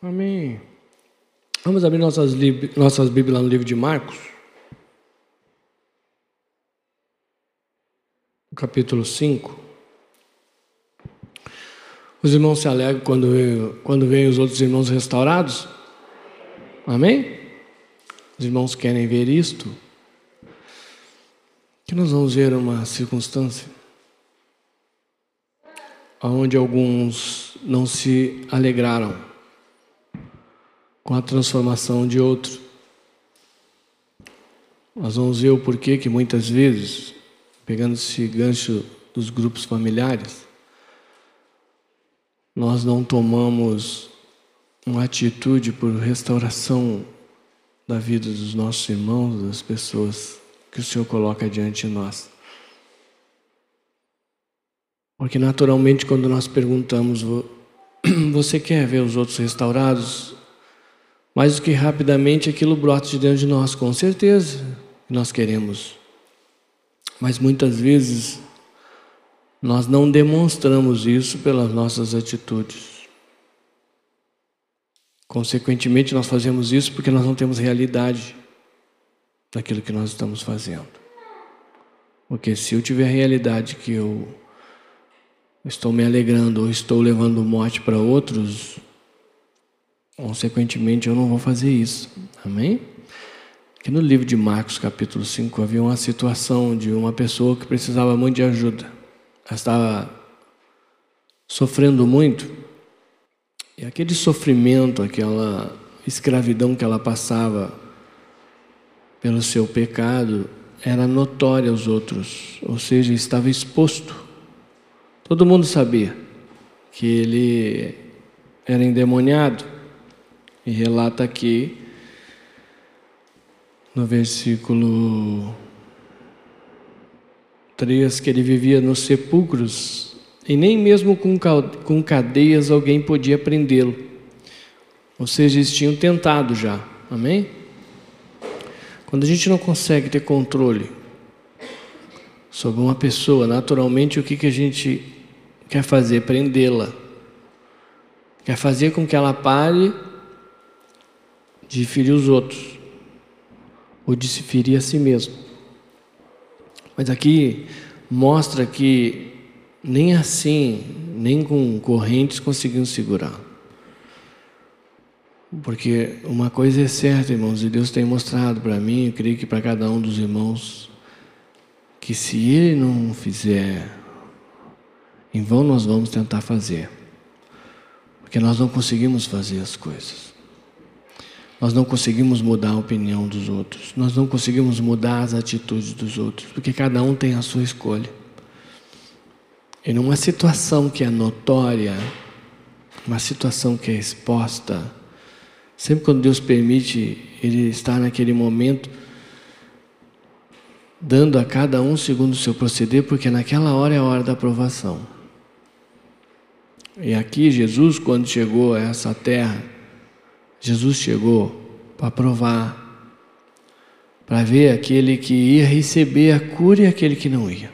Amém. Vamos abrir nossas, nossas Bíblias no livro de Marcos. Capítulo 5. Os irmãos se alegram quando veem quando vem os outros irmãos restaurados? Amém? Os irmãos querem ver isto? Que nós vamos ver uma circunstância onde alguns não se alegraram com a transformação de outro. Nós vamos ver o porquê que muitas vezes, pegando esse gancho dos grupos familiares, nós não tomamos uma atitude por restauração da vida dos nossos irmãos, das pessoas que o Senhor coloca diante de nós. Porque naturalmente, quando nós perguntamos, você quer ver os outros restaurados? Mais do que rapidamente aquilo brota de dentro de nós, com certeza nós queremos. Mas muitas vezes nós não demonstramos isso pelas nossas atitudes. Consequentemente, nós fazemos isso porque nós não temos realidade daquilo que nós estamos fazendo. Porque se eu tiver realidade que eu estou me alegrando ou estou levando morte para outros, Consequentemente, eu não vou fazer isso. Amém? Aqui no livro de Marcos, capítulo 5, havia uma situação de uma pessoa que precisava muito de ajuda. Ela estava sofrendo muito. E aquele sofrimento, aquela escravidão que ela passava pelo seu pecado, era notória aos outros, ou seja, estava exposto. Todo mundo sabia que ele era endemoniado. E relata aqui no versículo 3 que ele vivia nos sepulcros e nem mesmo com cadeias alguém podia prendê-lo. Ou seja, eles tinham tentado já. Amém? Quando a gente não consegue ter controle sobre uma pessoa, naturalmente o que, que a gente quer fazer? Prendê-la. Quer fazer com que ela pare de ferir os outros ou de se ferir a si mesmo. Mas aqui mostra que nem assim, nem com correntes conseguiam segurar. Porque uma coisa é certa, irmãos, e Deus tem mostrado para mim, eu creio que para cada um dos irmãos, que se Ele não fizer, em vão nós vamos tentar fazer. Porque nós não conseguimos fazer as coisas. Nós não conseguimos mudar a opinião dos outros, nós não conseguimos mudar as atitudes dos outros, porque cada um tem a sua escolha. E numa situação que é notória, uma situação que é exposta, sempre quando Deus permite Ele estar naquele momento, dando a cada um segundo o seu proceder, porque naquela hora é a hora da aprovação. E aqui Jesus, quando chegou a essa terra, Jesus chegou para provar, para ver aquele que ia receber a cura e aquele que não ia.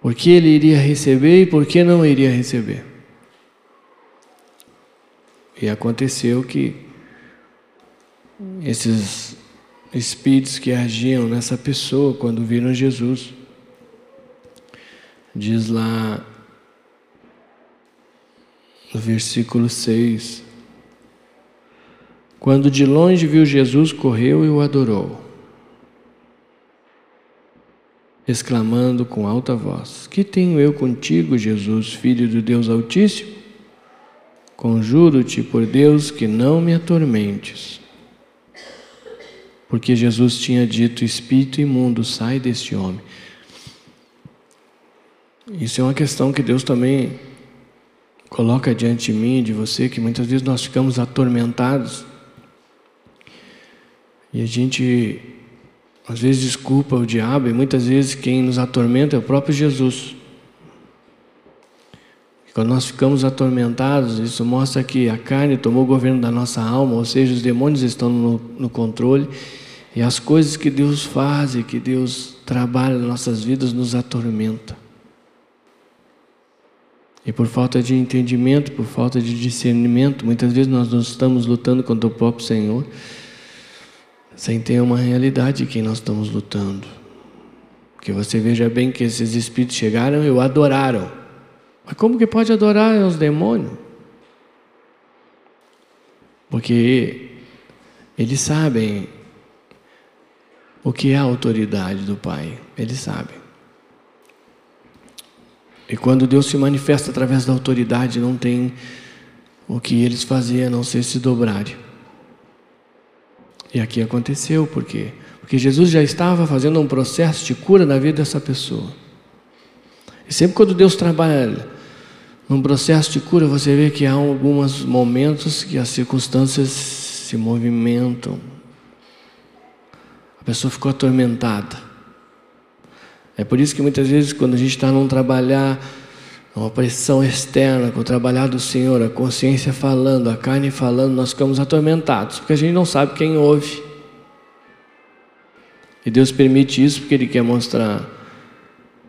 Por que ele iria receber e por que não iria receber? E aconteceu que esses espíritos que agiam nessa pessoa quando viram Jesus, diz lá no versículo 6, quando de longe viu Jesus, correu e o adorou, exclamando com alta voz: Que tenho eu contigo, Jesus, filho do Deus Altíssimo? Conjuro-te por Deus que não me atormentes. Porque Jesus tinha dito: Espírito imundo, sai deste homem. Isso é uma questão que Deus também coloca diante de mim e de você, que muitas vezes nós ficamos atormentados e a gente, às vezes, desculpa o diabo, e muitas vezes quem nos atormenta é o próprio Jesus. E quando nós ficamos atormentados, isso mostra que a carne tomou o governo da nossa alma, ou seja, os demônios estão no, no controle, e as coisas que Deus faz e que Deus trabalha nas nossas vidas nos atormenta. E por falta de entendimento, por falta de discernimento, muitas vezes nós não estamos lutando contra o próprio Senhor, sem ter uma realidade de quem nós estamos lutando. Porque você veja bem que esses espíritos chegaram e o adoraram. Mas como que pode adorar os demônios? Porque eles sabem o que é a autoridade do Pai, eles sabem. E quando Deus se manifesta através da autoridade, não tem o que eles faziam a não ser se dobrarem. E aqui aconteceu, por quê? Porque Jesus já estava fazendo um processo de cura na vida dessa pessoa. E sempre quando Deus trabalha num processo de cura, você vê que há alguns momentos que as circunstâncias se movimentam. A pessoa ficou atormentada. É por isso que muitas vezes, quando a gente está num trabalhar, uma pressão externa, com o trabalhar do Senhor, a consciência falando, a carne falando, nós ficamos atormentados, porque a gente não sabe quem ouve. E Deus permite isso porque Ele quer mostrar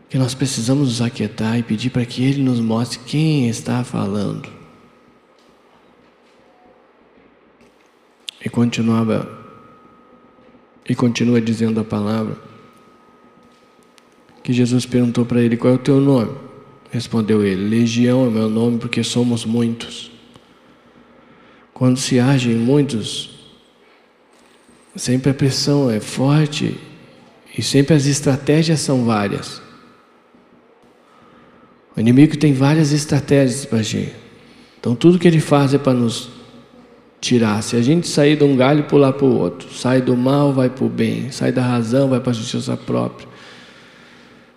que nós precisamos nos aquietar e pedir para que Ele nos mostre quem está falando. E continuava e continua dizendo a palavra que Jesus perguntou para ele: Qual é o teu nome? Respondeu ele: Legião é meu nome porque somos muitos. Quando se agem muitos, sempre a pressão é forte e sempre as estratégias são várias. O inimigo tem várias estratégias para agir. Então tudo que ele faz é para nos tirar. Se a gente sair de um galho e pular para o outro, sai do mal, vai para o bem, sai da razão, vai para a justiça própria.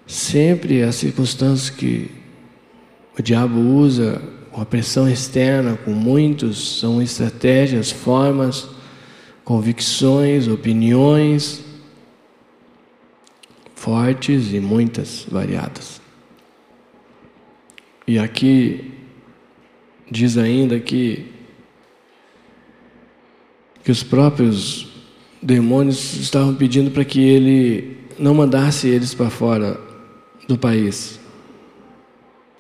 Sempre as circunstâncias que o diabo usa, a pressão externa, com muitos, são estratégias, formas, convicções, opiniões fortes e muitas variadas. E aqui diz ainda que que os próprios demônios estavam pedindo para que ele não mandasse eles para fora do país.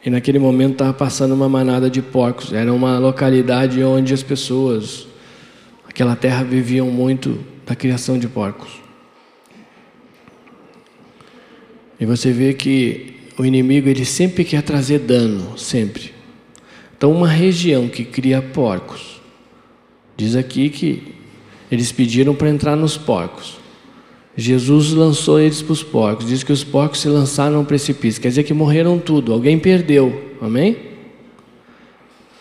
E naquele momento estava passando uma manada de porcos. Era uma localidade onde as pessoas, aquela terra, viviam muito da criação de porcos. E você vê que o inimigo ele sempre quer trazer dano, sempre. Então, uma região que cria porcos, diz aqui que eles pediram para entrar nos porcos. Jesus lançou eles para os porcos. Diz que os porcos se lançaram no precipício. Quer dizer que morreram tudo. Alguém perdeu. Amém?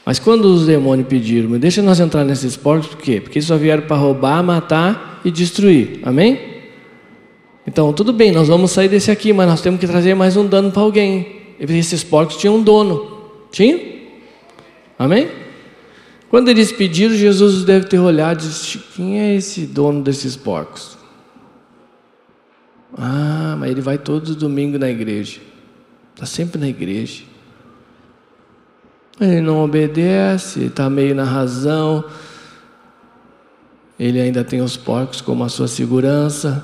Mas quando os demônios pediram, deixa nós entrar nesses porcos, por quê? Porque eles só vieram para roubar, matar e destruir. Amém? Então, tudo bem, nós vamos sair desse aqui, mas nós temos que trazer mais um dano para alguém. Esses porcos tinham um dono. Tinha? Amém? Quando eles pediram, Jesus deve ter olhado e disse: Quem é esse dono desses porcos? Ah, mas ele vai todo domingo na igreja. Está sempre na igreja. Ele não obedece, está meio na razão. Ele ainda tem os porcos como a sua segurança.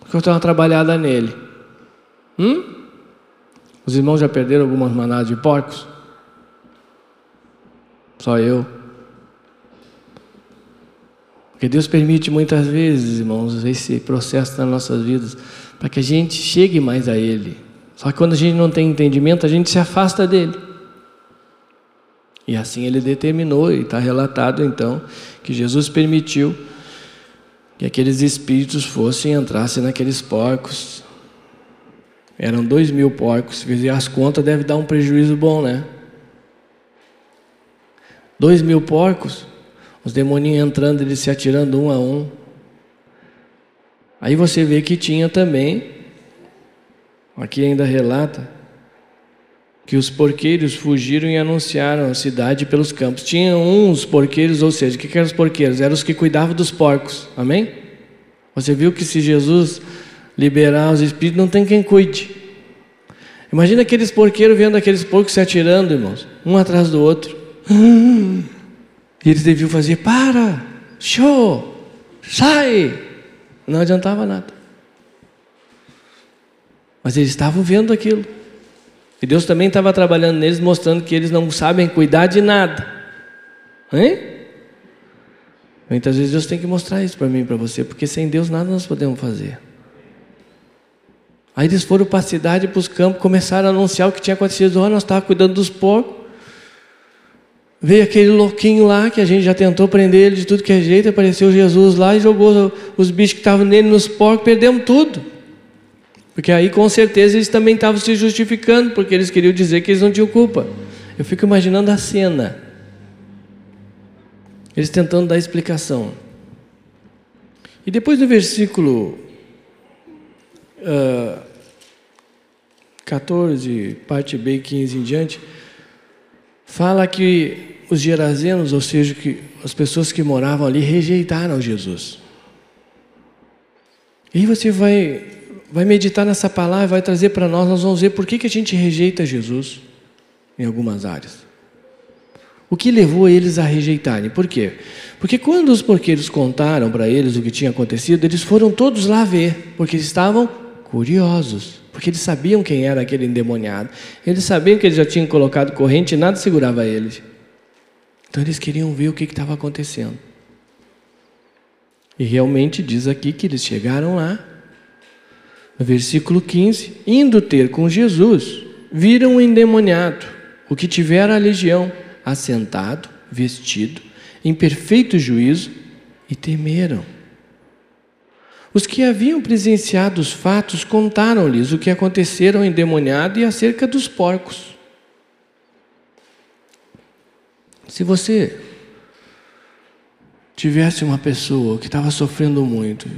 Porque eu uma trabalhada nele. Hum? Os irmãos já perderam algumas manadas de porcos? Só eu. Porque Deus permite muitas vezes, irmãos, esse processo nas nossas vidas, para que a gente chegue mais a Ele. Só que quando a gente não tem entendimento, a gente se afasta dele. E assim ele determinou, e está relatado então, que Jesus permitiu que aqueles espíritos fossem, entrassem naqueles porcos. Eram dois mil porcos, fizer as contas, deve dar um prejuízo bom, né? Dois mil porcos, os demoninhos entrando, eles se atirando um a um. Aí você vê que tinha também, aqui ainda relata, que os porqueiros fugiram e anunciaram a cidade pelos campos. Tinha uns porqueiros, ou seja, o que eram os porqueiros? Eram os que cuidavam dos porcos, amém? Você viu que se Jesus liberar os espíritos, não tem quem cuide. Imagina aqueles porqueiros vendo aqueles porcos se atirando, irmãos, um atrás do outro. E eles deviam fazer: para, show, sai. Não adiantava nada. Mas eles estavam vendo aquilo. E Deus também estava trabalhando neles, mostrando que eles não sabem cuidar de nada. Hein? Muitas vezes Deus tem que mostrar isso para mim e para você, porque sem Deus nada nós podemos fazer. Aí eles foram para a cidade, para os campos, começaram a anunciar o que tinha acontecido. Olha, nós estávamos cuidando dos porcos. Veio aquele louquinho lá que a gente já tentou prender ele de tudo que é jeito. Apareceu Jesus lá e jogou os bichos que estavam nele nos porcos. Perdemos tudo. Porque aí com certeza eles também estavam se justificando, porque eles queriam dizer que eles não tinham culpa. Eu fico imaginando a cena. Eles tentando dar explicação. E depois do versículo uh, 14, parte B, 15 em diante, fala que os gerazenos, ou seja, que as pessoas que moravam ali rejeitaram Jesus. E você vai, vai meditar nessa palavra, vai trazer para nós, nós vamos ver por que, que a gente rejeita Jesus em algumas áreas. O que levou eles a rejeitarem? Por quê? Porque quando os porqueiros contaram para eles o que tinha acontecido, eles foram todos lá ver, porque eles estavam curiosos, porque eles sabiam quem era aquele endemoniado. Eles sabiam que eles já tinham colocado corrente e nada segurava eles. Então eles queriam ver o que estava acontecendo. E realmente diz aqui que eles chegaram lá. No versículo 15: Indo ter com Jesus, viram o endemoniado, o que tivera a legião, assentado, vestido, em perfeito juízo, e temeram. Os que haviam presenciado os fatos contaram-lhes o que aconteceram ao endemoniado e acerca dos porcos. Se você tivesse uma pessoa que estava sofrendo muito,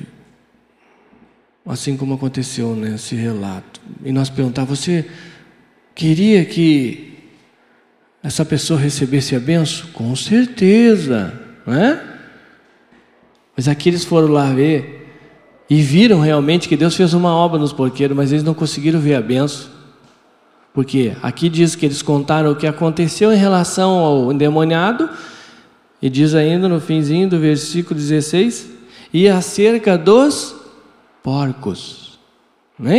assim como aconteceu nesse relato, e nós perguntávamos, você queria que essa pessoa recebesse a benção? Com certeza, não é? Mas aqui eles foram lá ver e viram realmente que Deus fez uma obra nos porqueiros, mas eles não conseguiram ver a benção. Porque aqui diz que eles contaram o que aconteceu em relação ao endemoniado, e diz ainda no finzinho do versículo 16, e acerca dos porcos. Não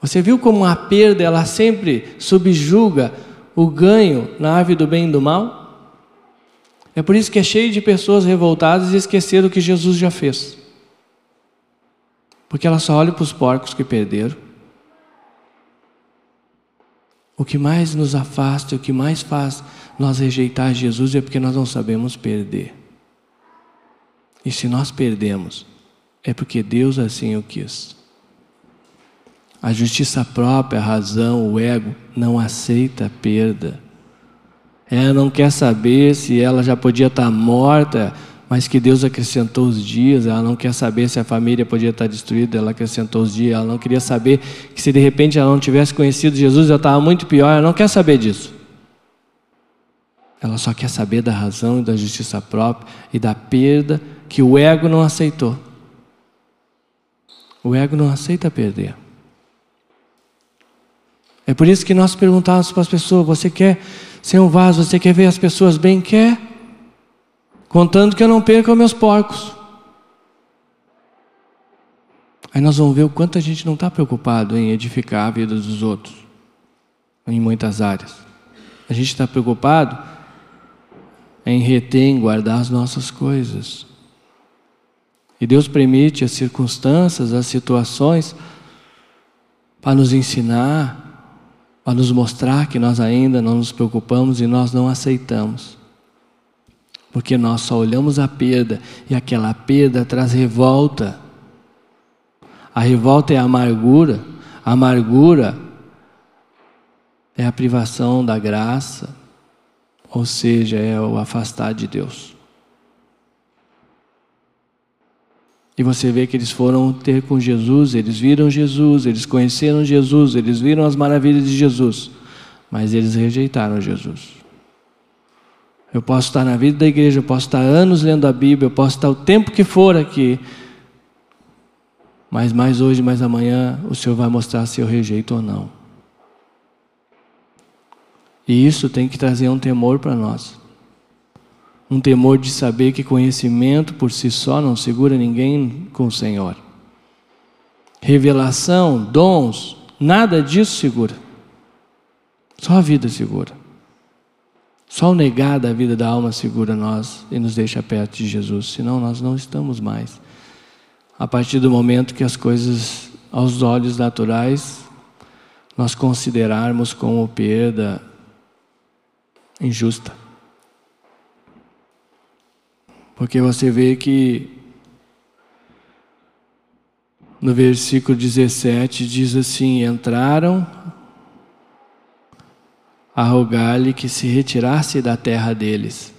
Você viu como a perda ela sempre subjuga o ganho na árvore do bem e do mal? É por isso que é cheio de pessoas revoltadas e esqueceram o que Jesus já fez. Porque ela só olha para os porcos que perderam. O que mais nos afasta, o que mais faz nós rejeitar Jesus é porque nós não sabemos perder. E se nós perdemos, é porque Deus assim o quis. A justiça própria, a razão, o ego não aceita a perda. Ela não quer saber se ela já podia estar morta mas que Deus acrescentou os dias, ela não quer saber se a família podia estar destruída, ela acrescentou os dias, ela não queria saber que se de repente ela não tivesse conhecido Jesus, ela estava muito pior, ela não quer saber disso. Ela só quer saber da razão e da justiça própria e da perda que o ego não aceitou. O ego não aceita perder. É por isso que nós perguntávamos para as pessoas: você quer ser um vaso, você quer ver as pessoas bem? Quer? Contando que eu não perca meus porcos. Aí nós vamos ver o quanto a gente não está preocupado em edificar a vida dos outros, em muitas áreas. A gente está preocupado em reter, em guardar as nossas coisas. E Deus permite as circunstâncias, as situações, para nos ensinar, para nos mostrar que nós ainda não nos preocupamos e nós não aceitamos. Porque nós só olhamos a perda e aquela perda traz revolta. A revolta é a amargura, a amargura é a privação da graça, ou seja, é o afastar de Deus. E você vê que eles foram ter com Jesus, eles viram Jesus, eles conheceram Jesus, eles viram as maravilhas de Jesus, mas eles rejeitaram Jesus. Eu posso estar na vida da igreja, eu posso estar anos lendo a Bíblia, eu posso estar o tempo que for aqui. Mas mais hoje, mais amanhã, o Senhor vai mostrar se eu rejeito ou não. E isso tem que trazer um temor para nós. Um temor de saber que conhecimento por si só não segura ninguém com o Senhor. Revelação, dons, nada disso segura. Só a vida segura. Só o negar da vida da alma segura nós e nos deixa perto de Jesus, senão nós não estamos mais. A partir do momento que as coisas, aos olhos naturais, nós considerarmos como perda injusta. Porque você vê que no versículo 17 diz assim: entraram a rogar-lhe que se retirasse da terra deles.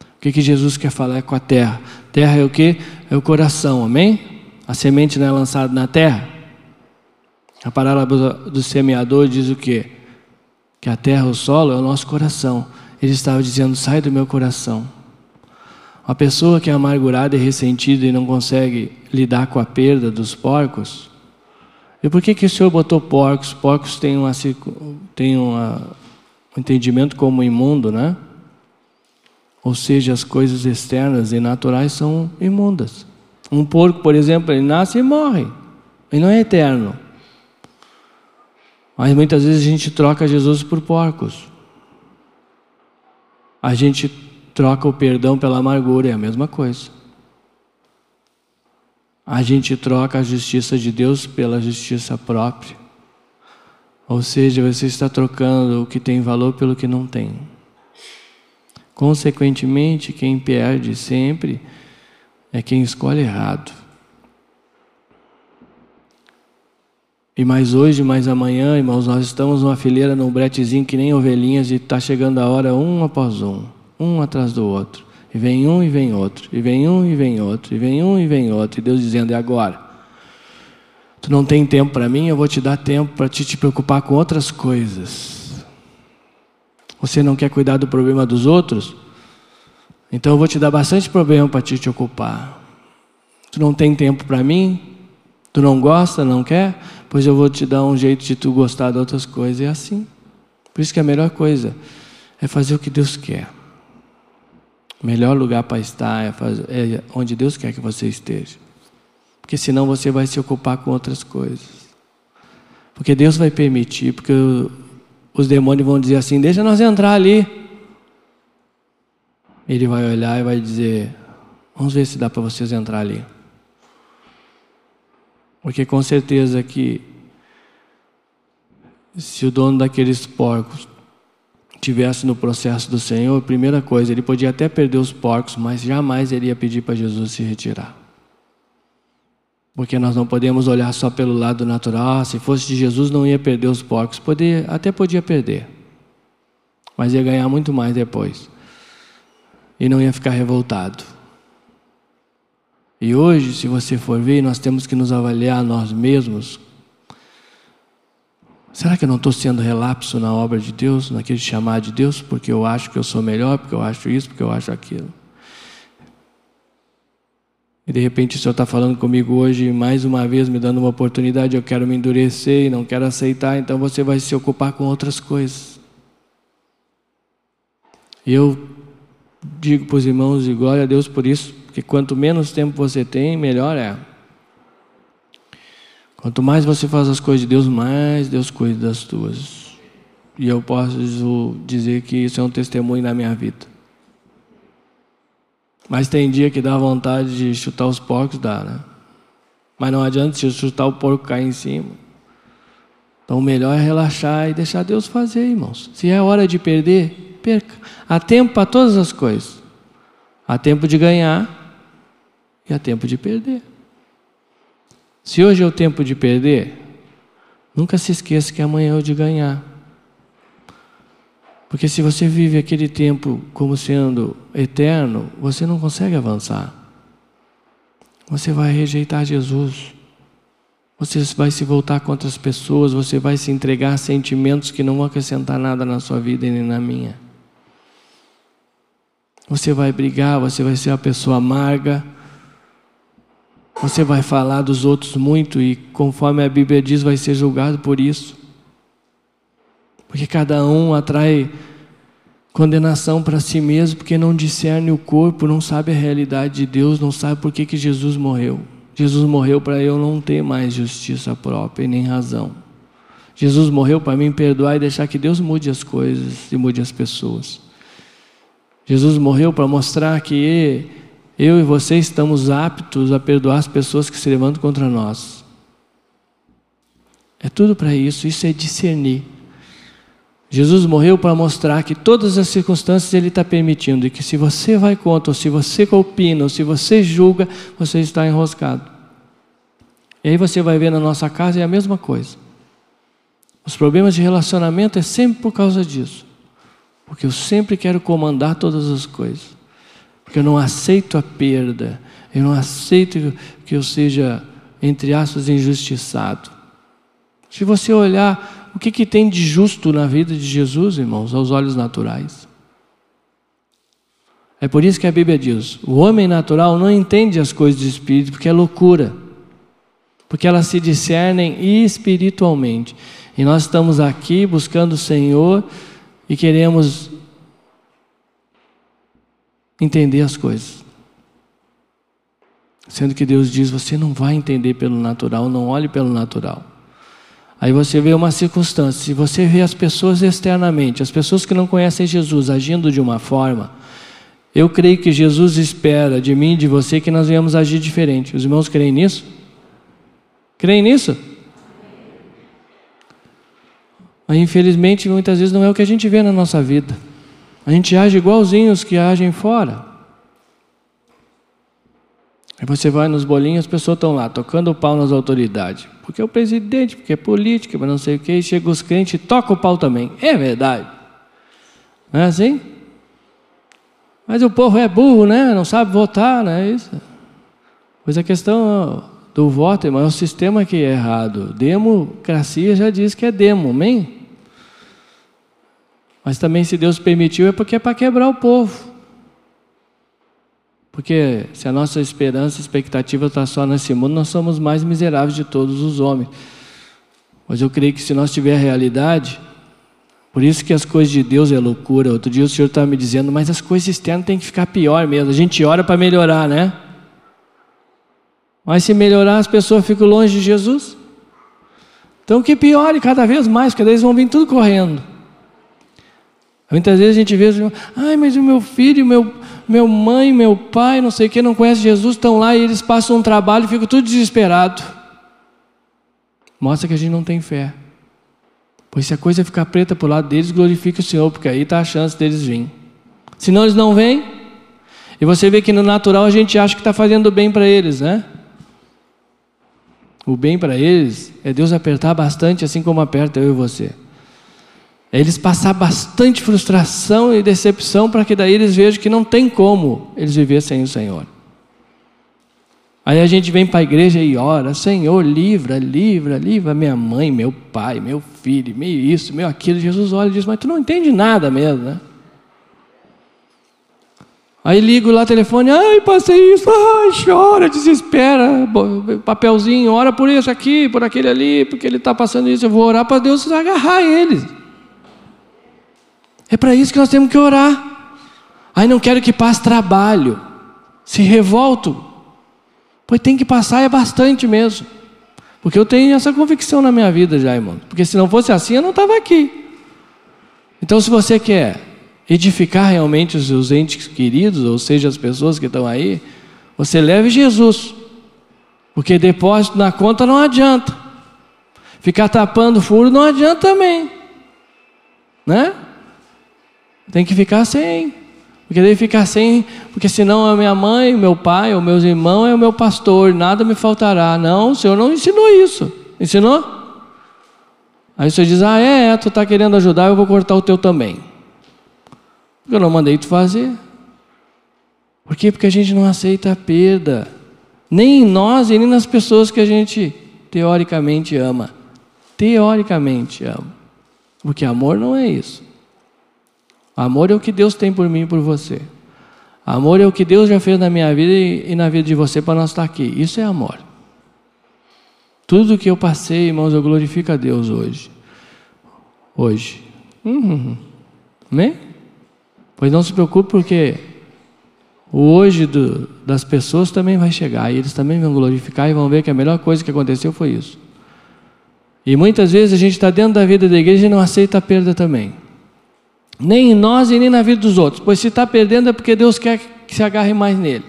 O que, que Jesus quer falar com a terra? Terra é o que? É o coração, amém? A semente não é lançada na terra. A parábola do semeador diz o quê? Que a terra, o solo, é o nosso coração. Ele estava dizendo: sai do meu coração. Uma pessoa que é amargurada e ressentida e não consegue lidar com a perda dos porcos. E por que, que o Senhor botou porcos? Porcos têm, uma, têm uma, um entendimento como imundo, né? Ou seja, as coisas externas e naturais são imundas. Um porco, por exemplo, ele nasce e morre. Ele não é eterno. Mas muitas vezes a gente troca Jesus por porcos. A gente troca o perdão pela amargura, é a mesma coisa. A gente troca a justiça de Deus pela justiça própria. Ou seja, você está trocando o que tem valor pelo que não tem. Consequentemente, quem perde sempre é quem escolhe errado. E mais hoje, mais amanhã, irmãos, nós estamos numa fileira num bretezinho que nem ovelhinhas e está chegando a hora um após um, um atrás do outro. E vem um e vem outro, e vem um e vem outro, e vem um e vem outro. E Deus dizendo: e agora? Tu não tem tempo para mim, eu vou te dar tempo para te, te preocupar com outras coisas. Você não quer cuidar do problema dos outros? Então eu vou te dar bastante problema para te, te ocupar. Tu não tem tempo para mim? Tu não gosta, não quer? Pois eu vou te dar um jeito de tu gostar de outras coisas. É assim. Por isso que a melhor coisa é fazer o que Deus quer. O melhor lugar para estar é, fazer, é onde Deus quer que você esteja. Porque senão você vai se ocupar com outras coisas. Porque Deus vai permitir, porque os demônios vão dizer assim: deixa nós entrar ali. Ele vai olhar e vai dizer: vamos ver se dá para vocês entrar ali. Porque com certeza que se o dono daqueles porcos tivesse no processo do Senhor, primeira coisa, ele podia até perder os porcos, mas jamais ele ia pedir para Jesus se retirar. Porque nós não podemos olhar só pelo lado natural. Ah, se fosse de Jesus, não ia perder os porcos. Poder, até podia perder, mas ia ganhar muito mais depois. E não ia ficar revoltado. E hoje, se você for ver, nós temos que nos avaliar nós mesmos. Será que eu não estou sendo relapso na obra de Deus, naquele chamado de Deus, porque eu acho que eu sou melhor, porque eu acho isso, porque eu acho aquilo? E de repente o Senhor está falando comigo hoje, mais uma vez, me dando uma oportunidade, eu quero me endurecer e não quero aceitar, então você vai se ocupar com outras coisas. E eu digo para os irmãos, e glória a Deus por isso, que quanto menos tempo você tem, melhor é. Quanto mais você faz as coisas de Deus, mais Deus cuida das tuas. E eu posso dizer que isso é um testemunho na minha vida. Mas tem dia que dá vontade de chutar os porcos, dá, né? Mas não adianta se chutar o porco cair em cima. Então o melhor é relaxar e deixar Deus fazer, irmãos. Se é hora de perder, perca. Há tempo para todas as coisas. Há tempo de ganhar e há tempo de perder. Se hoje é o tempo de perder, nunca se esqueça que amanhã é o de ganhar. Porque se você vive aquele tempo como sendo eterno, você não consegue avançar. Você vai rejeitar Jesus. Você vai se voltar contra as pessoas, você vai se entregar a sentimentos que não vão acrescentar nada na sua vida e nem na minha. Você vai brigar, você vai ser uma pessoa amarga, você vai falar dos outros muito e, conforme a Bíblia diz, vai ser julgado por isso. Porque cada um atrai condenação para si mesmo, porque não discerne o corpo, não sabe a realidade de Deus, não sabe por que, que Jesus morreu. Jesus morreu para eu não ter mais justiça própria e nem razão. Jesus morreu para mim perdoar e deixar que Deus mude as coisas e mude as pessoas. Jesus morreu para mostrar que eu e você estamos aptos a perdoar as pessoas que se levantam contra nós. É tudo para isso, isso é discernir. Jesus morreu para mostrar que todas as circunstâncias Ele está permitindo e que se você vai contra, ou se você opina, ou se você julga, você está enroscado. E aí você vai ver na nossa casa é a mesma coisa. Os problemas de relacionamento é sempre por causa disso. Porque eu sempre quero comandar todas as coisas. Porque eu não aceito a perda. Eu não aceito que eu seja, entre aspas, injustiçado. Se você olhar o que, que tem de justo na vida de Jesus, irmãos, aos olhos naturais. É por isso que a Bíblia diz: o homem natural não entende as coisas do espírito, porque é loucura, porque elas se discernem espiritualmente. E nós estamos aqui buscando o Senhor e queremos entender as coisas. Sendo que Deus diz: você não vai entender pelo natural, não olhe pelo natural. Aí você vê uma circunstância, se você vê as pessoas externamente, as pessoas que não conhecem Jesus agindo de uma forma, eu creio que Jesus espera de mim de você que nós venhamos agir diferente. Os irmãos creem nisso? Creem nisso? Mas infelizmente muitas vezes não é o que a gente vê na nossa vida. A gente age igualzinho os que agem fora. Aí você vai nos bolinhos, as pessoas estão lá tocando o pau nas autoridades. Porque é o presidente, porque é política, mas não sei o que. E chega os crentes e toca o pau também. É verdade. Não é assim? Mas o povo é burro, né? Não sabe votar, não é isso? Pois a questão do voto, irmão, é o sistema que é errado. Democracia já diz que é demo, amém? Mas também, se Deus permitiu, é porque é para quebrar o povo. Porque se a nossa esperança, expectativa está só nesse mundo, nós somos mais miseráveis de todos os homens. Mas eu creio que se nós tiver a realidade, por isso que as coisas de Deus é loucura. Outro dia o Senhor estava me dizendo, mas as coisas externas têm que ficar pior mesmo. A gente ora para melhorar, né? Mas se melhorar, as pessoas ficam longe de Jesus. Então que piore cada vez mais, porque daí eles vão vir tudo correndo. Muitas vezes a gente vê, ai, mas o meu filho, meu, meu mãe, meu pai, não sei o que, não conhece Jesus, estão lá e eles passam um trabalho e ficam tudo desesperado. Mostra que a gente não tem fé. Pois se a coisa ficar preta para o lado deles, glorifica o Senhor, porque aí está a chance deles virem. Senão eles não vêm. E você vê que no natural a gente acha que está fazendo bem para eles, né? O bem para eles é Deus apertar bastante, assim como aperta eu e você. Eles passar bastante frustração e decepção para que daí eles vejam que não tem como eles viver sem o Senhor. Aí a gente vem para a igreja e ora, Senhor, livra, livra, livra minha mãe, meu pai, meu filho, meio isso, meu aquilo. Jesus olha e diz, mas tu não entende nada mesmo, né? Aí ligo lá o telefone, ai, passei isso, ai, chora, desespera, papelzinho, ora por isso aqui, por aquele ali, porque ele está passando isso, eu vou orar para Deus agarrar eles. É para isso que nós temos que orar. Aí não quero que passe trabalho, se revolto, pois tem que passar é bastante mesmo. Porque eu tenho essa convicção na minha vida já, irmão. Porque se não fosse assim, eu não estava aqui. Então, se você quer edificar realmente os seus entes queridos, ou seja, as pessoas que estão aí, você leve Jesus. Porque depósito na conta não adianta. Ficar tapando furo não adianta também. Né? Tem que ficar sem. Porque daí ficar sem, porque senão a minha mãe, o meu pai, os meus irmãos é o meu pastor, nada me faltará. Não, o Senhor não ensinou isso. Ensinou? Aí Senhor diz: Ah, é, é tu está querendo ajudar, eu vou cortar o teu também. Eu não mandei tu fazer. Por quê? Porque a gente não aceita a perda. Nem em nós e nem nas pessoas que a gente teoricamente ama. Teoricamente ama. Porque amor não é isso. Amor é o que Deus tem por mim e por você. Amor é o que Deus já fez na minha vida e, na vida de você para nós estar aqui. Isso é amor. Tudo que eu passei, irmãos, eu glorifico a Deus hoje. Hoje. Uhum. Amém? Pois não se preocupe, porque o hoje do, das pessoas também vai chegar, e eles também vão glorificar e vão ver que a melhor coisa que aconteceu foi isso. E muitas vezes a gente está dentro da vida da igreja e não aceita a perda também. Nem em nós e nem na vida dos outros. Pois se está perdendo é porque Deus quer que se agarre mais nele.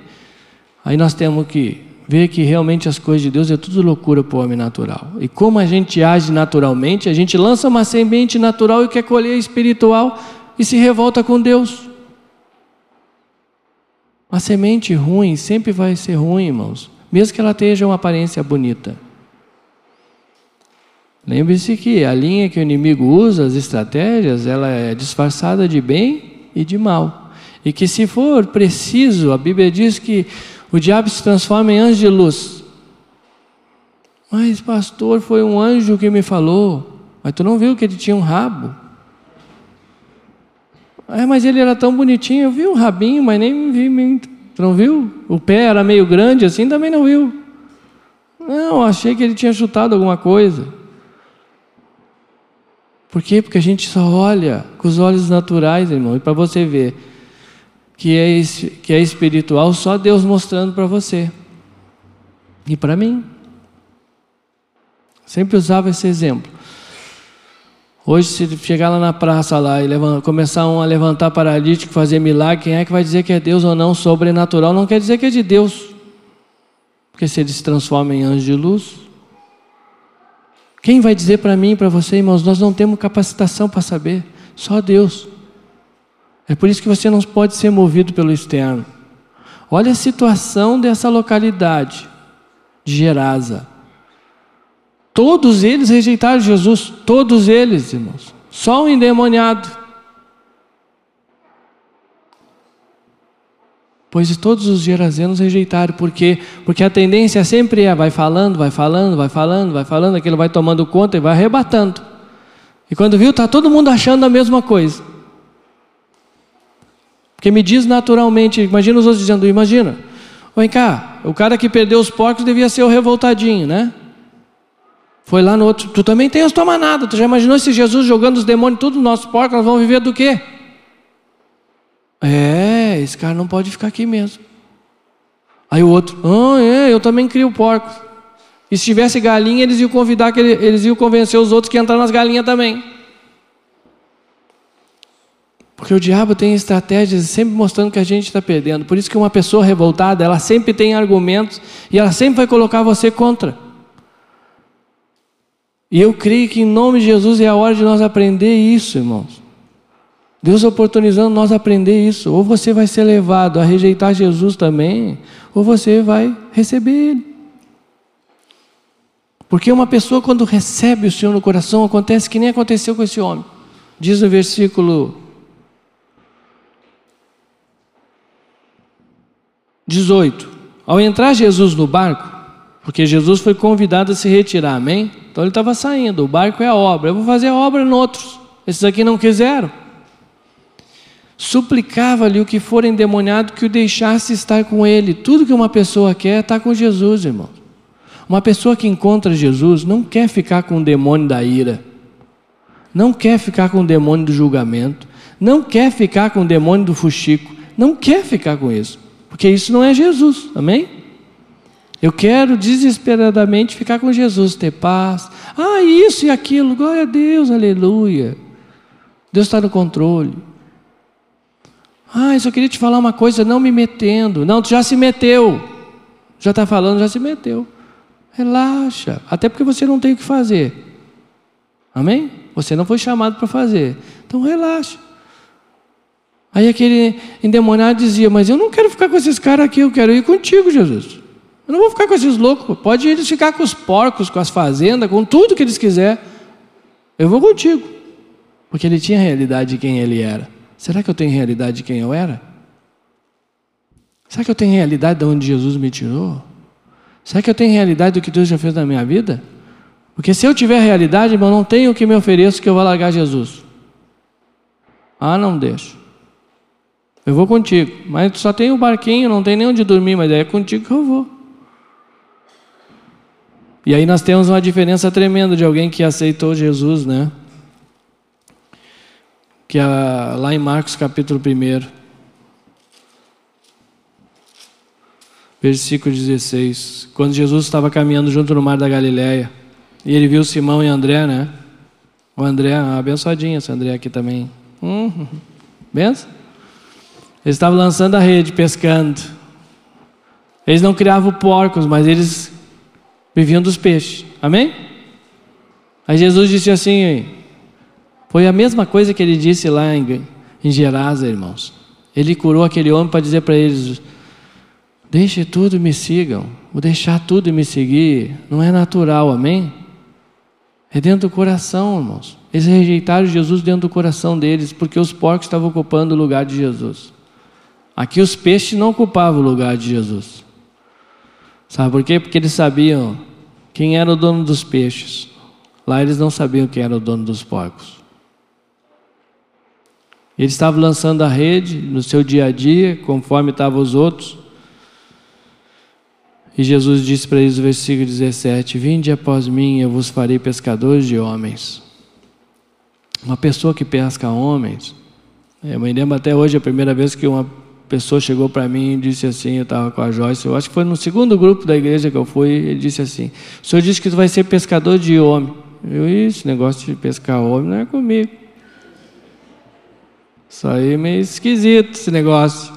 Aí nós temos que ver que realmente as coisas de Deus é tudo loucura para o homem natural. E como a gente age naturalmente, a gente lança uma semente natural e quer colher espiritual e se revolta com Deus. A semente ruim sempre vai ser ruim, irmãos, mesmo que ela tenha uma aparência bonita. Lembre-se que a linha que o inimigo usa, as estratégias, ela é disfarçada de bem e de mal. E que se for preciso, a Bíblia diz que o diabo se transforma em anjo de luz. Mas, pastor, foi um anjo que me falou. Mas tu não viu que ele tinha um rabo? É, mas ele era tão bonitinho. Eu vi um rabinho, mas nem vi. Tu não viu? O pé era meio grande assim, também não viu. Não, achei que ele tinha chutado alguma coisa. Por quê? Porque a gente só olha com os olhos naturais, irmão. E para você ver que é, que é espiritual, só Deus mostrando para você. E para mim. Sempre usava esse exemplo. Hoje, se chegar lá na praça lá e levantar, começar um a levantar paralítico, fazer milagre, quem é que vai dizer que é Deus ou não? Sobrenatural não quer dizer que é de Deus. Porque se ele se transforma em anjo de luz, quem vai dizer para mim e para você, irmãos, nós não temos capacitação para saber, só Deus. É por isso que você não pode ser movido pelo externo. Olha a situação dessa localidade de Gerasa. Todos eles rejeitaram Jesus, todos eles, irmãos. Só um endemoniado. Pois todos os gerazenos rejeitaram, porque porque a tendência sempre é vai falando, vai falando, vai falando, vai falando, aquilo vai tomando conta e vai arrebatando. E quando viu, está todo mundo achando a mesma coisa. Porque me diz naturalmente, imagina os outros dizendo, imagina, vem cá, o cara que perdeu os porcos devia ser o revoltadinho, né? Foi lá no outro, tu também tem as tua manada, tu já imaginou se Jesus jogando os demônios tudo nos nossos porcos, nós vamos viver do quê? É, esse cara não pode ficar aqui mesmo. Aí o outro, ah, é, eu também crio porcos. E se tivesse galinha, eles iam convidar que eles iam convencer os outros que entrar nas galinhas também. Porque o diabo tem estratégias sempre mostrando que a gente está perdendo. Por isso que uma pessoa revoltada, ela sempre tem argumentos e ela sempre vai colocar você contra. E eu creio que em nome de Jesus é a hora de nós aprender isso, irmãos. Deus oportunizando nós aprender isso. Ou você vai ser levado a rejeitar Jesus também, ou você vai receber Ele. Porque uma pessoa, quando recebe o Senhor no coração, acontece que nem aconteceu com esse homem. Diz no versículo 18: Ao entrar Jesus no barco, porque Jesus foi convidado a se retirar, amém? Então ele estava saindo, o barco é a obra, eu vou fazer a obra em outros, esses aqui não quiseram suplicava-lhe o que for endemoniado que o deixasse estar com ele. Tudo que uma pessoa quer é estar com Jesus, irmão. Uma pessoa que encontra Jesus não quer ficar com o demônio da ira, não quer ficar com o demônio do julgamento, não quer ficar com o demônio do fuxico, não quer ficar com isso, porque isso não é Jesus, amém? Eu quero desesperadamente ficar com Jesus, ter paz. Ah, isso e aquilo, glória a Deus, aleluia. Deus está no controle. Ah, eu só queria te falar uma coisa, não me metendo. Não, tu já se meteu. Já está falando, já se meteu. Relaxa. Até porque você não tem o que fazer. Amém? Você não foi chamado para fazer. Então relaxa. Aí aquele endemoniado dizia: Mas eu não quero ficar com esses caras aqui, eu quero ir contigo, Jesus. Eu não vou ficar com esses loucos. Pode eles ficar com os porcos, com as fazendas, com tudo que eles quiserem. Eu vou contigo. Porque ele tinha a realidade de quem ele era. Será que eu tenho realidade de quem eu era? Será que eu tenho realidade de onde Jesus me tirou? Será que eu tenho realidade do que Deus já fez na minha vida? Porque se eu tiver realidade, irmão, não tenho o que me ofereço que eu vou largar Jesus. Ah, não deixo. Eu vou contigo. Mas só tem o um barquinho, não tem nem onde dormir, mas é contigo que eu vou. E aí nós temos uma diferença tremenda de alguém que aceitou Jesus, né? Que é lá em Marcos capítulo 1, versículo 16, quando Jesus estava caminhando junto no mar da Galileia, E ele viu Simão e André, né? O André, abençoadinha esse André aqui também. Hum, benção? Eles estavam lançando a rede, pescando. Eles não criavam porcos, mas eles viviam dos peixes. Amém? Aí Jesus disse assim: foi a mesma coisa que ele disse lá em, em Gerasa, irmãos. Ele curou aquele homem para dizer para eles: Deixe tudo e me sigam. O deixar tudo e me seguir não é natural, amém? É dentro do coração, irmãos. Eles rejeitaram Jesus dentro do coração deles, porque os porcos estavam ocupando o lugar de Jesus. Aqui os peixes não ocupavam o lugar de Jesus. Sabe por quê? Porque eles sabiam quem era o dono dos peixes. Lá eles não sabiam quem era o dono dos porcos. Eles estavam lançando a rede no seu dia a dia, conforme estavam os outros. E Jesus disse para eles no versículo 17: Vinde após mim, eu vos farei pescadores de homens. Uma pessoa que pesca homens, eu me lembro até hoje a primeira vez que uma pessoa chegou para mim e disse assim: eu estava com a Joyce, eu acho que foi no segundo grupo da igreja que eu fui, ele disse assim: O senhor disse que tu vai ser pescador de homem. Eu, isso, negócio de pescar homem não é comigo. Isso aí é meio esquisito esse negócio.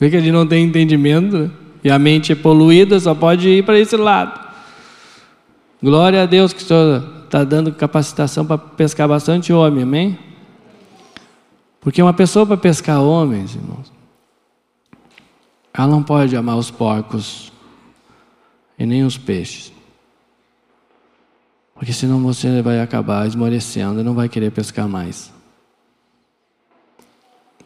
Vê que ele não tem entendimento. Né? e a mente é poluída, só pode ir para esse lado. Glória a Deus que o Senhor está dando capacitação para pescar bastante homem, amém? Porque uma pessoa para pescar homens, irmãos, ela não pode amar os porcos e nem os peixes. Porque senão você vai acabar esmorecendo e não vai querer pescar mais.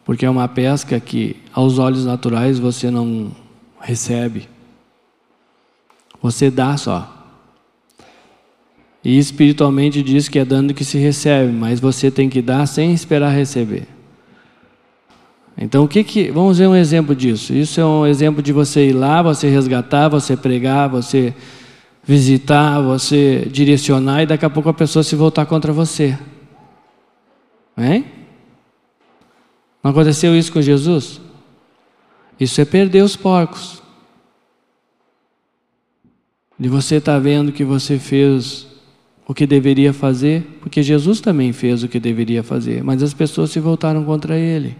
Porque é uma pesca que, aos olhos naturais, você não recebe. Você dá só. E espiritualmente diz que é dando que se recebe, mas você tem que dar sem esperar receber. Então, o que que. Vamos ver um exemplo disso. Isso é um exemplo de você ir lá, você resgatar, você pregar, você visitar, você direcionar e daqui a pouco a pessoa se voltar contra você. Hein? Não aconteceu isso com Jesus? Isso é perder os porcos. De você estar tá vendo que você fez o que deveria fazer, porque Jesus também fez o que deveria fazer, mas as pessoas se voltaram contra ele.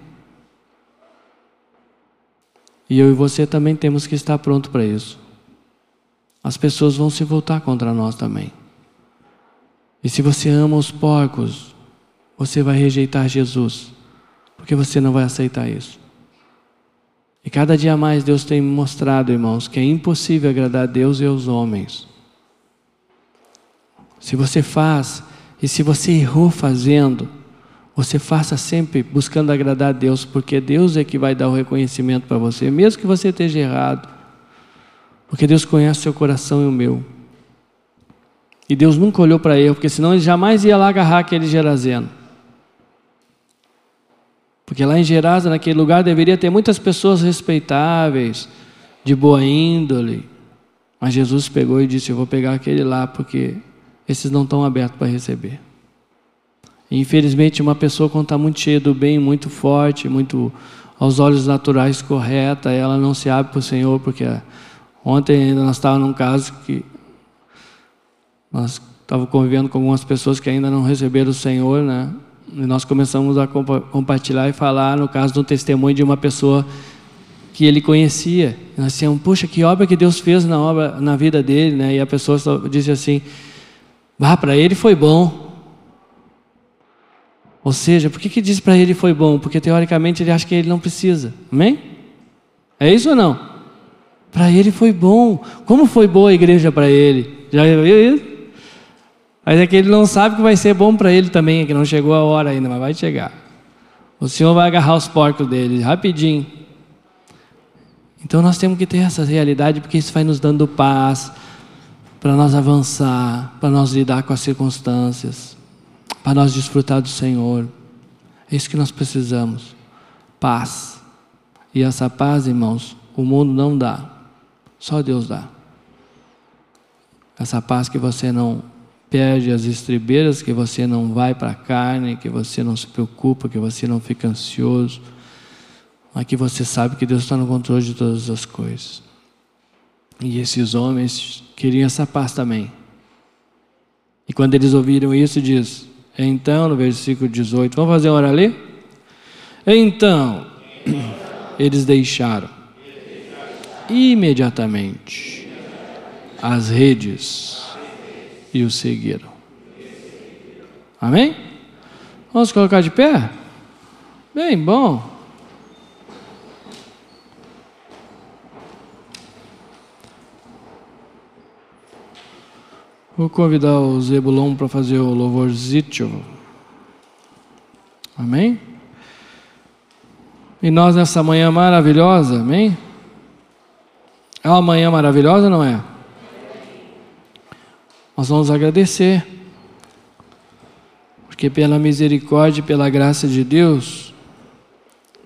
E eu e você também temos que estar pronto para isso. As pessoas vão se voltar contra nós também. E se você ama os porcos, você vai rejeitar Jesus, porque você não vai aceitar isso. E cada dia mais Deus tem mostrado, irmãos, que é impossível agradar a Deus e aos homens. Se você faz, e se você errou fazendo, você faça sempre buscando agradar a Deus, porque Deus é que vai dar o reconhecimento para você, mesmo que você esteja errado. Porque Deus conhece o seu coração e o meu. E Deus nunca olhou para ele, porque senão ele jamais ia lá agarrar aquele gerazeno. Porque lá em Gerasa, naquele lugar, deveria ter muitas pessoas respeitáveis, de boa índole. Mas Jesus pegou e disse: Eu vou pegar aquele lá, porque esses não estão abertos para receber. E, infelizmente, uma pessoa, quando está muito cheia do bem, muito forte, muito aos olhos naturais correta, ela não se abre para o Senhor, porque ontem ainda nós estávamos num caso que nós estávamos convivendo com algumas pessoas que ainda não receberam o Senhor, né? Nós começamos a compartilhar e falar no caso do testemunho de uma pessoa que ele conhecia. Nós dissemos, puxa, que obra que Deus fez na obra na vida dele, né? E a pessoa disse assim: "Ah, para ele foi bom". Ou seja, por que que diz para ele foi bom? Porque teoricamente ele acha que ele não precisa. Amém? É isso ou não? Para ele foi bom. Como foi boa a igreja para ele? Já viu isso? Mas é que ele não sabe que vai ser bom para ele também, é que não chegou a hora ainda, mas vai chegar. O Senhor vai agarrar os porcos dele rapidinho. Então nós temos que ter essa realidade, porque isso vai nos dando paz para nós avançar, para nós lidar com as circunstâncias, para nós desfrutar do Senhor. É isso que nós precisamos. Paz. E essa paz, irmãos, o mundo não dá. Só Deus dá. Essa paz que você não perde as estribeiras, que você não vai para a carne, que você não se preocupa, que você não fica ansioso, mas que você sabe que Deus está no controle de todas as coisas. E esses homens queriam essa paz também. E quando eles ouviram isso, diz: Então, no versículo 18, vamos fazer uma hora ali? Então, eles deixaram imediatamente as redes e o seguiram. Amém? Vamos colocar de pé? Bem bom. Vou convidar o Zebulon para fazer o louvorzito. Amém? E nós nessa manhã maravilhosa, amém? É uma manhã maravilhosa, não é? Nós vamos agradecer, porque pela misericórdia e pela graça de Deus,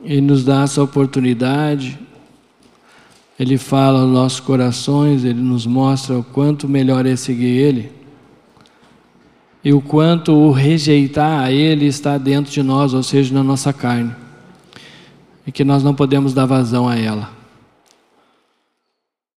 Ele nos dá essa oportunidade ele fala aos nossos corações, Ele nos mostra o quanto melhor é seguir Ele. E o quanto o rejeitar a Ele está dentro de nós, ou seja, na nossa carne. E que nós não podemos dar vazão a ela.